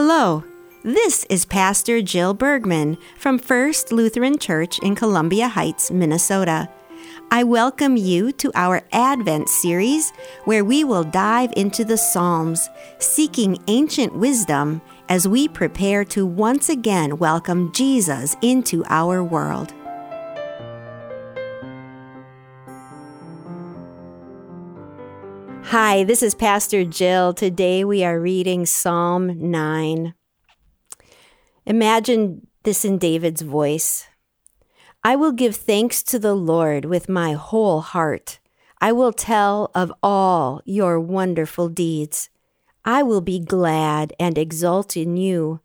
Hello, this is Pastor Jill Bergman from First Lutheran Church in Columbia Heights, Minnesota. I welcome you to our Advent series where we will dive into the Psalms, seeking ancient wisdom as we prepare to once again welcome Jesus into our world. Hi, this is Pastor Jill. Today we are reading Psalm 9. Imagine this in David's voice I will give thanks to the Lord with my whole heart. I will tell of all your wonderful deeds. I will be glad and exult in you.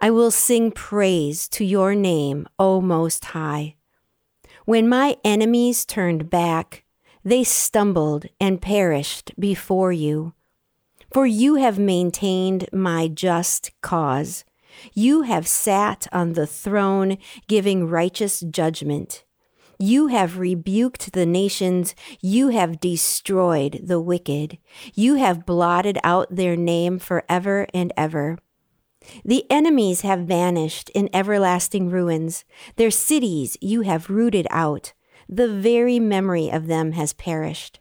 I will sing praise to your name, O Most High. When my enemies turned back, they stumbled and perished before you. For you have maintained my just cause. You have sat on the throne giving righteous judgment. You have rebuked the nations. You have destroyed the wicked. You have blotted out their name forever and ever. The enemies have vanished in everlasting ruins. Their cities you have rooted out the very memory of them has perished.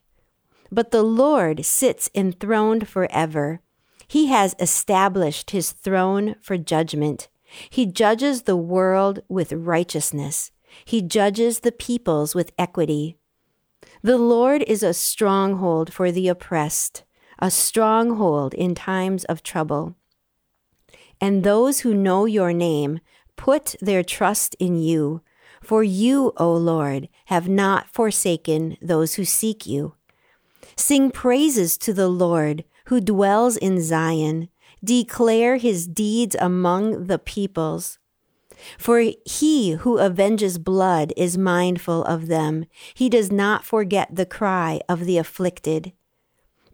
But the Lord sits enthroned forever. He has established his throne for judgment. He judges the world with righteousness. He judges the peoples with equity. The Lord is a stronghold for the oppressed, a stronghold in times of trouble. And those who know your name put their trust in you. For you, O Lord, have not forsaken those who seek you. Sing praises to the Lord who dwells in Zion. Declare his deeds among the peoples. For he who avenges blood is mindful of them. He does not forget the cry of the afflicted.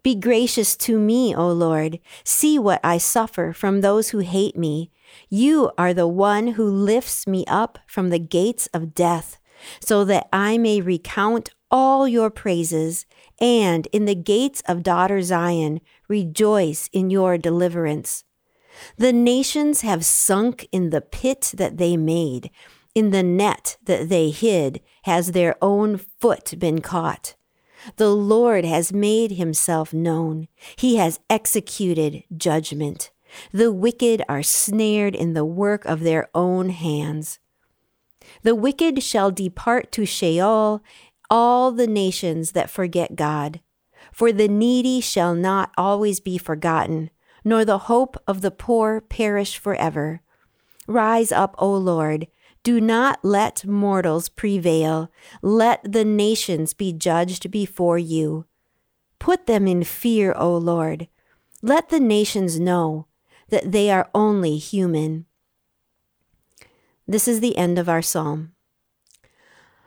Be gracious to me, O Lord. See what I suffer from those who hate me. You are the one who lifts me up from the gates of death, so that I may recount all your praises, and in the gates of daughter Zion rejoice in your deliverance. The nations have sunk in the pit that they made. In the net that they hid has their own foot been caught. The Lord has made himself known. He has executed judgment. The wicked are snared in the work of their own hands. The wicked shall depart to Sheol, all the nations that forget God. For the needy shall not always be forgotten, nor the hope of the poor perish forever. Rise up, O Lord. Do not let mortals prevail. Let the nations be judged before you. Put them in fear, O Lord. Let the nations know that they are only human. This is the end of our psalm.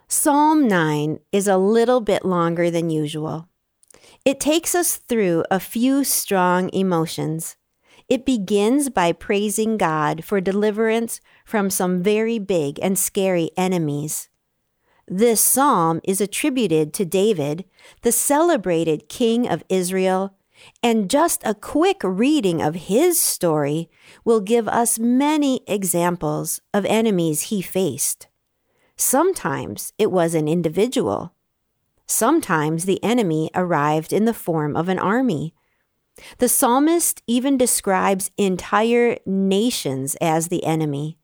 Psalm 9 is a little bit longer than usual. It takes us through a few strong emotions. It begins by praising God for deliverance from some very big and scary enemies. This psalm is attributed to David, the celebrated king of Israel and just a quick reading of his story will give us many examples of enemies he faced. Sometimes it was an individual. Sometimes the enemy arrived in the form of an army. The psalmist even describes entire nations as the enemy.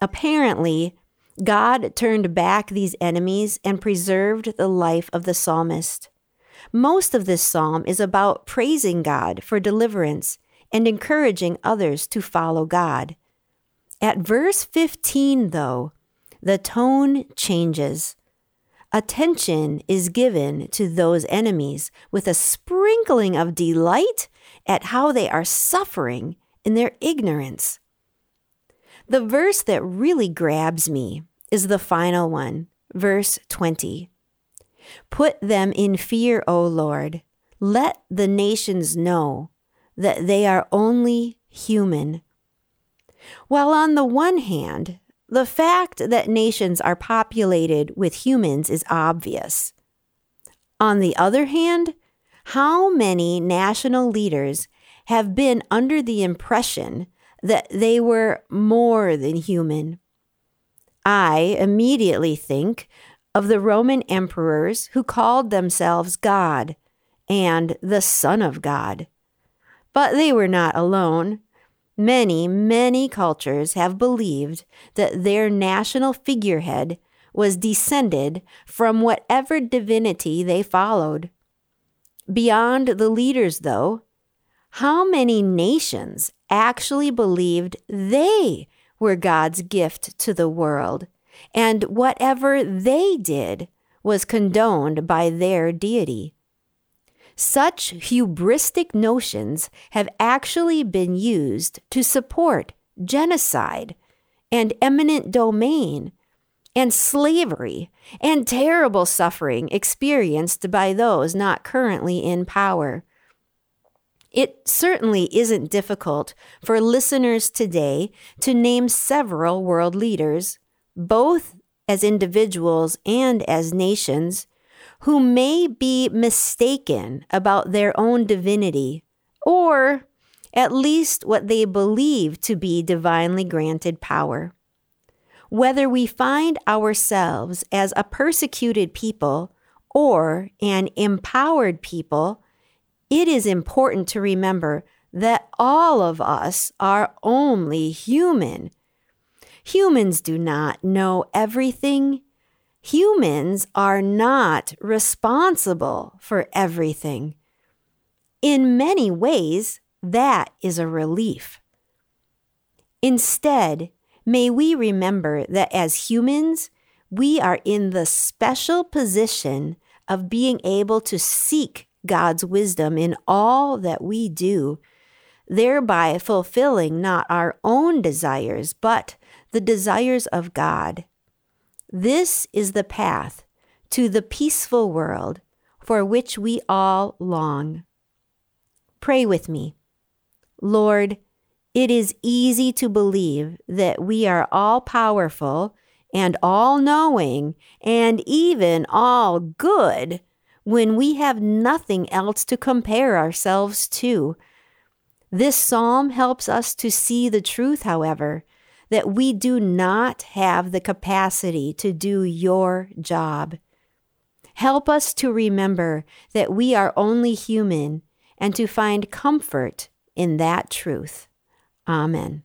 Apparently, God turned back these enemies and preserved the life of the psalmist. Most of this psalm is about praising God for deliverance and encouraging others to follow God. At verse 15, though, the tone changes. Attention is given to those enemies with a sprinkling of delight at how they are suffering in their ignorance. The verse that really grabs me is the final one, verse 20. Put them in fear, O Lord. Let the nations know that they are only human. While on the one hand, the fact that nations are populated with humans is obvious. On the other hand, how many national leaders have been under the impression that they were more than human. I immediately think of the Roman emperors who called themselves God and the Son of God. But they were not alone. Many, many cultures have believed that their national figurehead was descended from whatever divinity they followed. Beyond the leaders, though, how many nations actually believed they were God's gift to the world, and whatever they did was condoned by their deity? Such hubristic notions have actually been used to support genocide and eminent domain and slavery and terrible suffering experienced by those not currently in power. It certainly isn't difficult for listeners today to name several world leaders, both as individuals and as nations, who may be mistaken about their own divinity, or at least what they believe to be divinely granted power. Whether we find ourselves as a persecuted people or an empowered people, it is important to remember that all of us are only human. Humans do not know everything humans are not responsible for everything. In many ways, that is a relief. Instead, may we remember that as humans, we are in the special position of being able to seek God's wisdom in all that we do, thereby fulfilling not our own desires, but the desires of God. This is the path to the peaceful world for which we all long. Pray with me. Lord, it is easy to believe that we are all powerful and all knowing and even all good when we have nothing else to compare ourselves to. This psalm helps us to see the truth, however, that we do not have the capacity to do your job. Help us to remember that we are only human and to find comfort in that truth. Amen.